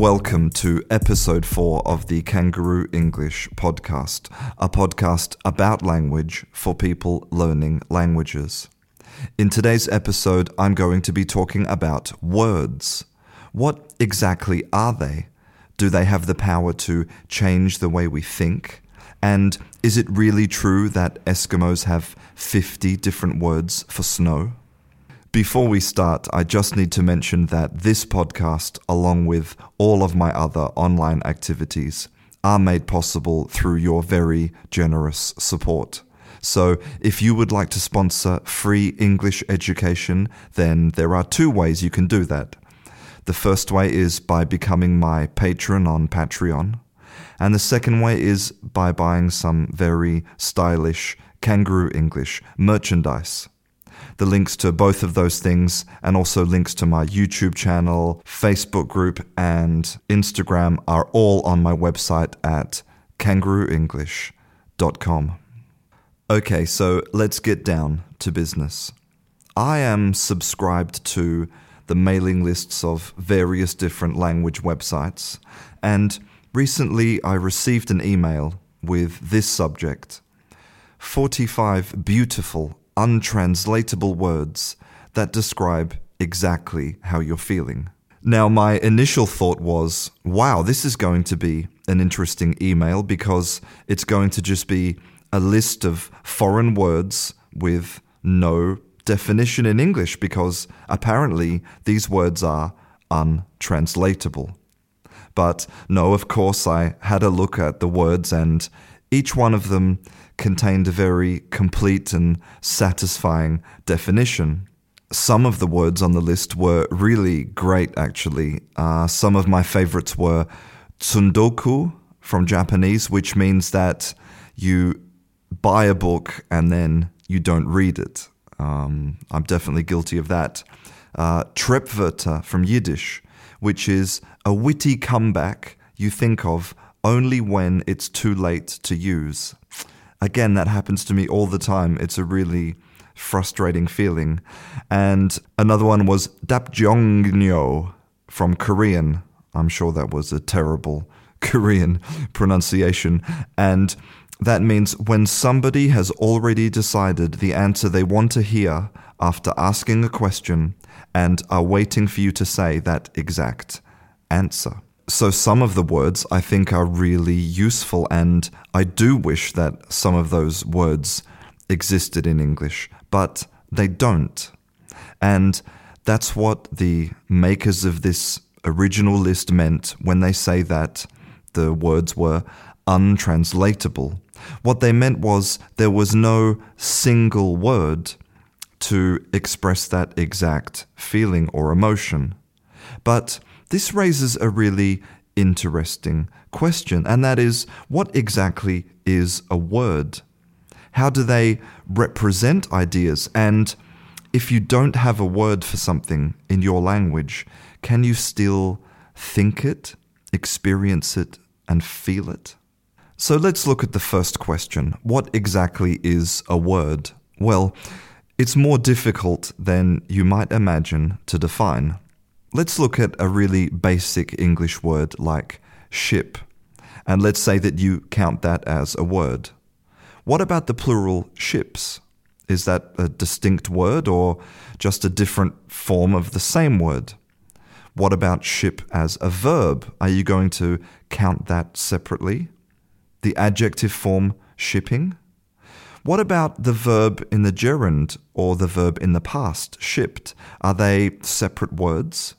Welcome to episode 4 of the Kangaroo English podcast, a podcast about language for people learning languages. In today's episode, I'm going to be talking about words. What exactly are they? Do they have the power to change the way we think? And is it really true that Eskimos have 50 different words for snow? Before we start, I just need to mention that this podcast, along with all of my other online activities, are made possible through your very generous support. So, if you would like to sponsor free English education, then there are two ways you can do that. The first way is by becoming my patron on Patreon, and the second way is by buying some very stylish Kangaroo English merchandise. The links to both of those things, and also links to my YouTube channel, Facebook group, and Instagram, are all on my website at kangarooenglish.com. Okay, so let's get down to business. I am subscribed to the mailing lists of various different language websites, and recently I received an email with this subject 45 beautiful untranslatable words that describe exactly how you're feeling. Now, my initial thought was, wow, this is going to be an interesting email because it's going to just be a list of foreign words with no definition in English because apparently these words are untranslatable. But no, of course, I had a look at the words and each one of them contained a very complete and satisfying definition. Some of the words on the list were really great, actually. Uh, some of my favorites were tsundoku from Japanese, which means that you buy a book and then you don't read it. Um, I'm definitely guilty of that. Uh, Trepverter from Yiddish, which is a witty comeback you think of only when it's too late to use. Again, that happens to me all the time. It's a really frustrating feeling. And another one was Dapjeongneo from Korean. I'm sure that was a terrible Korean pronunciation. And that means when somebody has already decided the answer they want to hear after asking a question and are waiting for you to say that exact answer. So, some of the words I think are really useful, and I do wish that some of those words existed in English, but they don't. And that's what the makers of this original list meant when they say that the words were untranslatable. What they meant was there was no single word to express that exact feeling or emotion. But this raises a really interesting question, and that is what exactly is a word? How do they represent ideas? And if you don't have a word for something in your language, can you still think it, experience it, and feel it? So let's look at the first question What exactly is a word? Well, it's more difficult than you might imagine to define. Let's look at a really basic English word like ship, and let's say that you count that as a word. What about the plural ships? Is that a distinct word or just a different form of the same word? What about ship as a verb? Are you going to count that separately? The adjective form shipping? What about the verb in the gerund or the verb in the past, shipped? Are they separate words?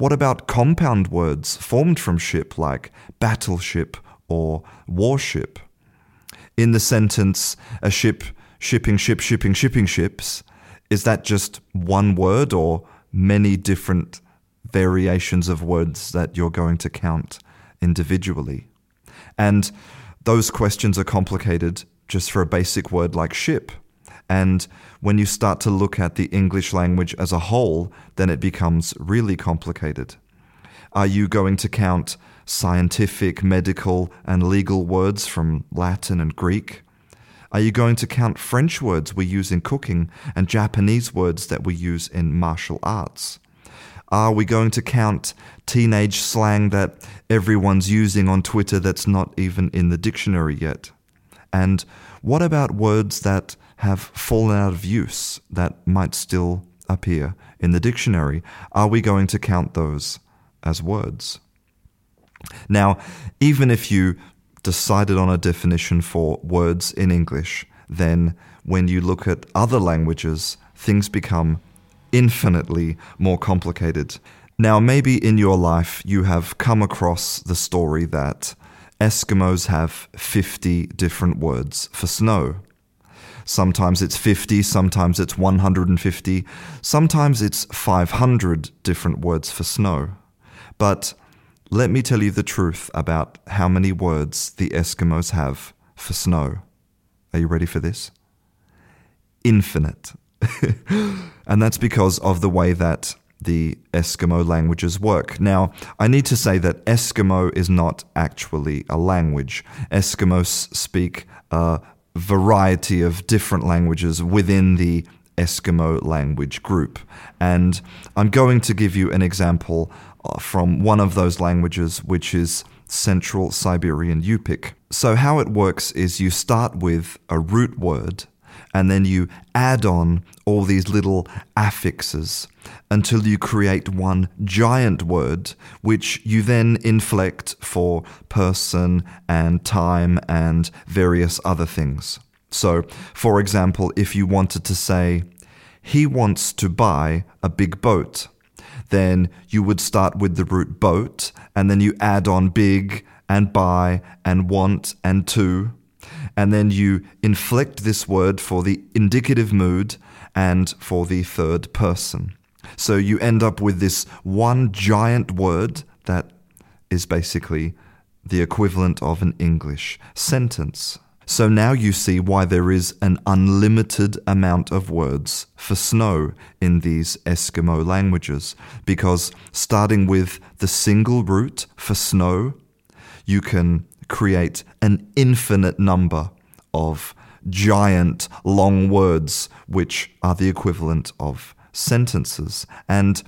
What about compound words formed from ship like battleship or warship? In the sentence, a ship shipping ship shipping shipping ships, is that just one word or many different variations of words that you're going to count individually? And those questions are complicated just for a basic word like ship. And when you start to look at the English language as a whole, then it becomes really complicated. Are you going to count scientific, medical, and legal words from Latin and Greek? Are you going to count French words we use in cooking and Japanese words that we use in martial arts? Are we going to count teenage slang that everyone's using on Twitter that's not even in the dictionary yet? And what about words that have fallen out of use that might still appear in the dictionary? Are we going to count those as words? Now, even if you decided on a definition for words in English, then when you look at other languages, things become infinitely more complicated. Now, maybe in your life you have come across the story that Eskimos have 50 different words for snow. Sometimes it's 50, sometimes it's 150, sometimes it's 500 different words for snow. But let me tell you the truth about how many words the Eskimos have for snow. Are you ready for this? Infinite. and that's because of the way that the Eskimo languages work. Now, I need to say that Eskimo is not actually a language. Eskimos speak a variety of different languages within the Eskimo language group. And I'm going to give you an example uh, from one of those languages, which is Central Siberian Yupik. So, how it works is you start with a root word and then you add on all these little affixes until you create one giant word, which you then inflect for person and time and various other things. So, for example, if you wanted to say, he wants to buy a big boat, then you would start with the root boat and then you add on big and buy and want and to and then you inflect this word for the indicative mood and for the third person. So you end up with this one giant word that is basically the equivalent of an English sentence. So now you see why there is an unlimited amount of words for snow in these Eskimo languages. Because starting with the single root for snow, you can create an infinite number of giant long words, which are the equivalent of sentences. And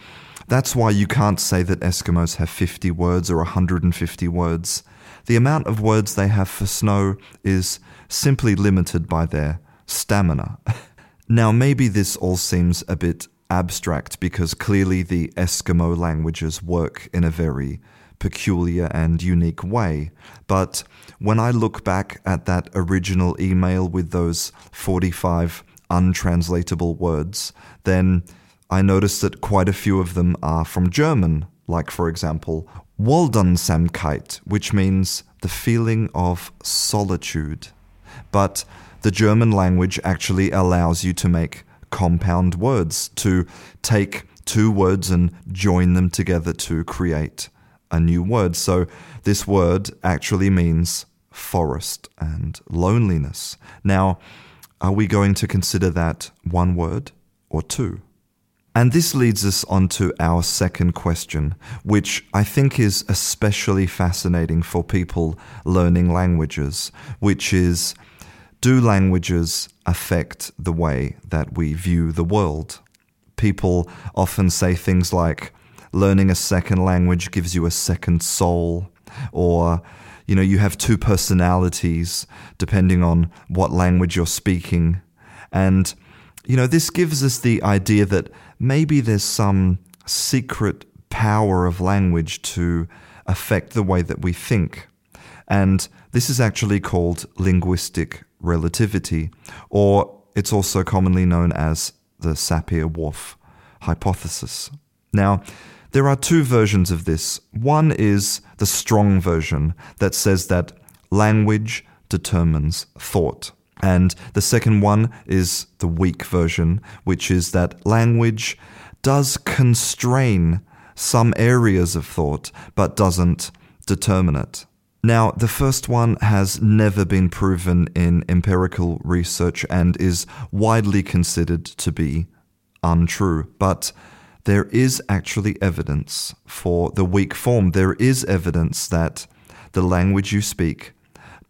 that's why you can't say that Eskimos have 50 words or 150 words. The amount of words they have for snow is simply limited by their stamina. now, maybe this all seems a bit abstract because clearly the Eskimo languages work in a very peculiar and unique way. But when I look back at that original email with those 45 untranslatable words, then I notice that quite a few of them are from German, like, for example, Waldeinsamkeit, which means the feeling of solitude. But the German language actually allows you to make compound words, to take two words and join them together to create a new word. So this word actually means forest and loneliness. Now, are we going to consider that one word or two? And this leads us on to our second question, which I think is especially fascinating for people learning languages, which is do languages affect the way that we view the world? People often say things like, learning a second language gives you a second soul, or you know, you have two personalities depending on what language you're speaking. And, you know, this gives us the idea that maybe there's some secret power of language to affect the way that we think. And this is actually called linguistic relativity, or it's also commonly known as the Sapir Whorf hypothesis. Now, there are two versions of this. One is the strong version that says that language determines thought. And the second one is the weak version, which is that language does constrain some areas of thought, but doesn't determine it. Now, the first one has never been proven in empirical research and is widely considered to be untrue. But there is actually evidence for the weak form. There is evidence that the language you speak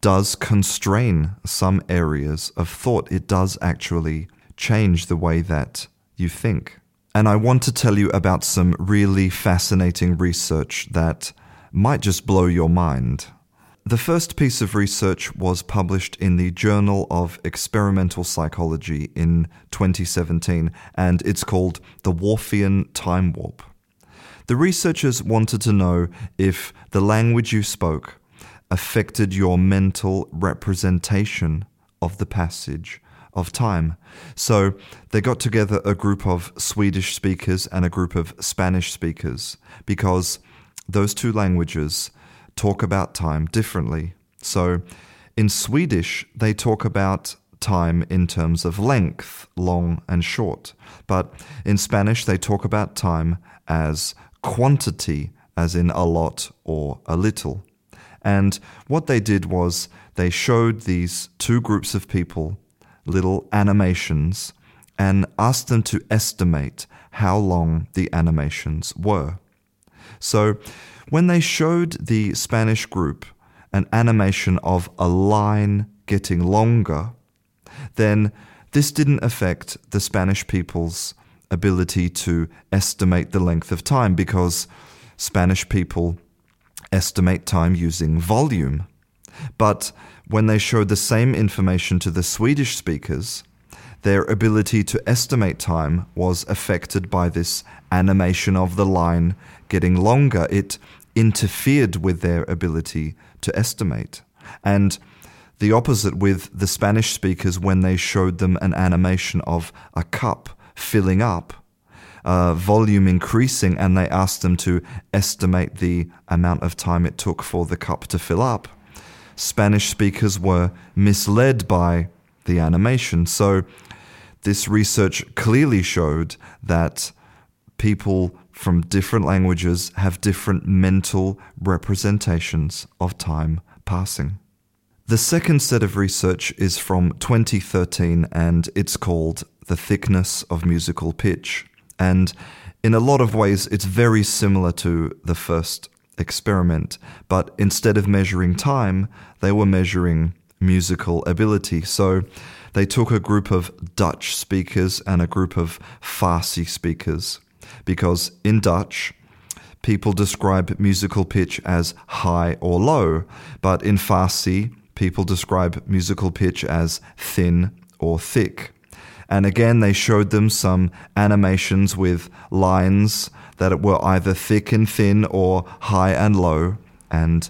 does constrain some areas of thought. It does actually change the way that you think. and I want to tell you about some really fascinating research that might just blow your mind. The first piece of research was published in the Journal of Experimental Psychology in 2017, and it's called The Whorfian Time Warp. The researchers wanted to know if the language you spoke affected your mental representation of the passage of time. So they got together a group of Swedish speakers and a group of Spanish speakers because those two languages talk about time differently. So in Swedish, they talk about time in terms of length, long and short. But in Spanish, they talk about time as quantity, as in a lot or a little. And what they did was they showed these two groups of people little animations and asked them to estimate how long the animations were. So when they showed the Spanish group an animation of a line getting longer, then this didn't affect the Spanish people's ability to estimate the length of time because Spanish people estimate time using volume. But when they showed the same information to the Swedish speakers, their ability to estimate time was affected by this animation of the line getting longer. It interfered with their ability to estimate. And the opposite with the Spanish speakers when they showed them an animation of a cup filling up, uh, volume increasing, and they asked them to estimate the amount of time it took for the cup to fill up. Spanish speakers were misled by the animation. So, this research clearly showed that people from different languages have different mental representations of time passing. The second set of research is from 2013 and it's called The Thickness of Musical Pitch. And in a lot of ways, it's very similar to the first experiment, but instead of measuring time, they were measuring musical ability. So they took a group of Dutch speakers and a group of Farsi speakers, because in Dutch, people describe musical pitch as high or low, but in Farsi, people describe musical pitch as thin or thick. And again, they showed them some animations with lines that were either thick and thin or high and low. And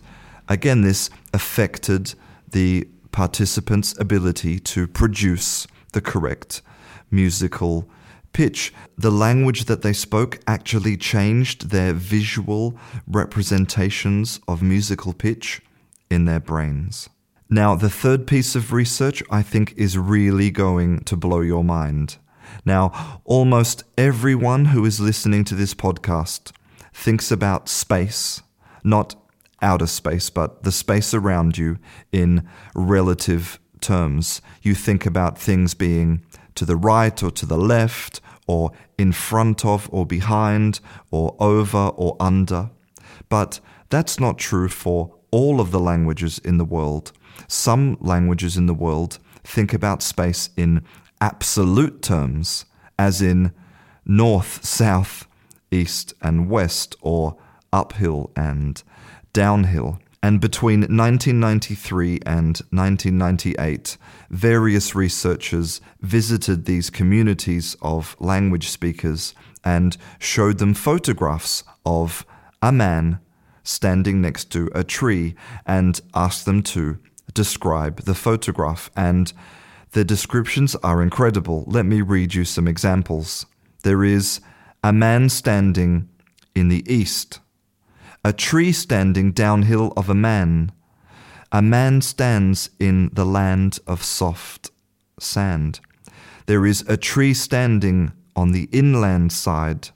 again, this affected the participants' ability to produce the correct musical pitch. The language that they spoke actually changed their visual representations of musical pitch in their brains. Now, the third piece of research I think is really going to blow your mind. Now, almost everyone who is listening to this podcast thinks about space, not outer space, but the space around you in relative terms. You think about things being to the right or to the left, or in front of or behind, or over or under. But that's not true for all of the languages in the world. Some languages in the world think about space in absolute terms, as in north, south, east, and west, or uphill and downhill. And between 1993 and 1998, various researchers visited these communities of language speakers and showed them photographs of a man standing next to a tree and asked them to describe the photograph. And the descriptions are incredible. Let me read you some examples. There is a man standing in the east, a tree standing downhill of a man. A man stands in the land of soft sand. There is a tree standing on the inland side,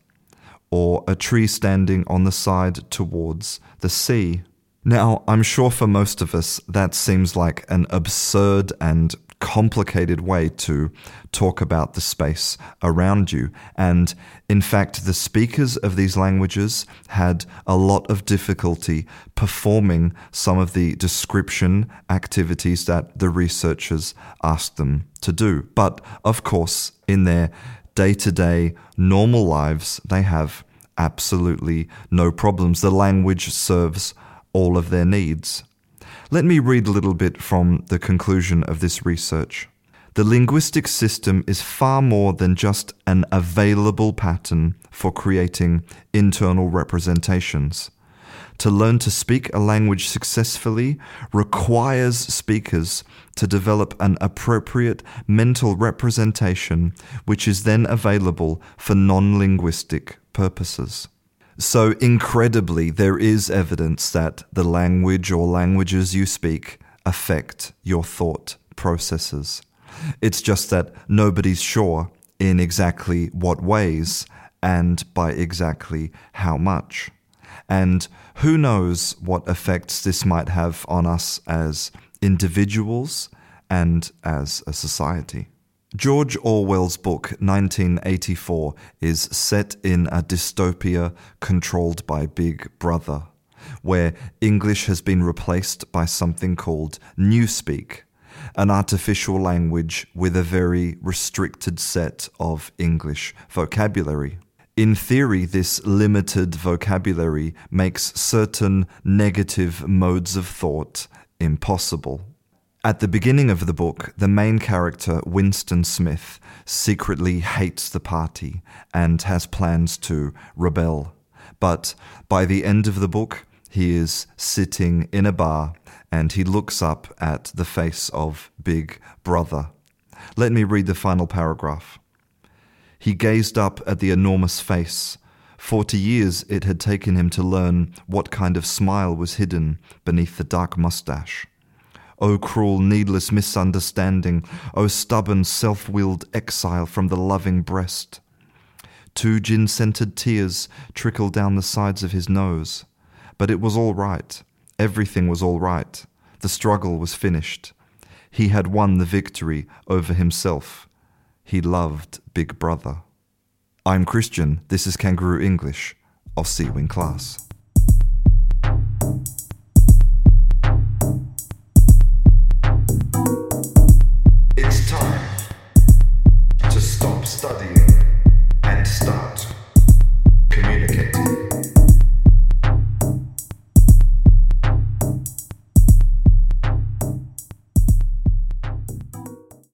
or a tree standing on the side towards the sea. Now, I'm sure for most of us that seems like an absurd and complicated way to talk about the space around you. And in fact, the speakers of these languages had a lot of difficulty performing some of the description activities that the researchers asked them to do. But of course, in their day to day, normal lives, they have absolutely no problems. The language serves all of their needs. Let me read a little bit from the conclusion of this research. The linguistic system is far more than just an available pattern for creating internal representations. To learn to speak a language successfully requires speakers to develop an appropriate mental representation, which is then available for non linguistic purposes. So, incredibly, there is evidence that the language or languages you speak affect your thought processes. It's just that nobody's sure in exactly what ways and by exactly how much. And who knows what effects this might have on us as individuals and as a society. George Orwell's book 1984 is set in a dystopia controlled by Big Brother, where English has been replaced by something called Newspeak, an artificial language with a very restricted set of English vocabulary. In theory, this limited vocabulary makes certain negative modes of thought impossible. At the beginning of the book, the main character, Winston Smith, secretly hates the party and has plans to rebel. But by the end of the book, he is sitting in a bar and he looks up at the face of Big Brother. Let me read the final paragraph. He gazed up at the enormous face. Forty years it had taken him to learn what kind of smile was hidden beneath the dark mustache. O cruel, needless misunderstanding, O stubborn, self willed exile from the loving breast. Two gin scented tears trickled down the sides of his nose. But it was all right. Everything was all right. The struggle was finished. He had won the victory over himself. He loved Big Brother. I'm Christian. This is Kangaroo English. I'll see you in class.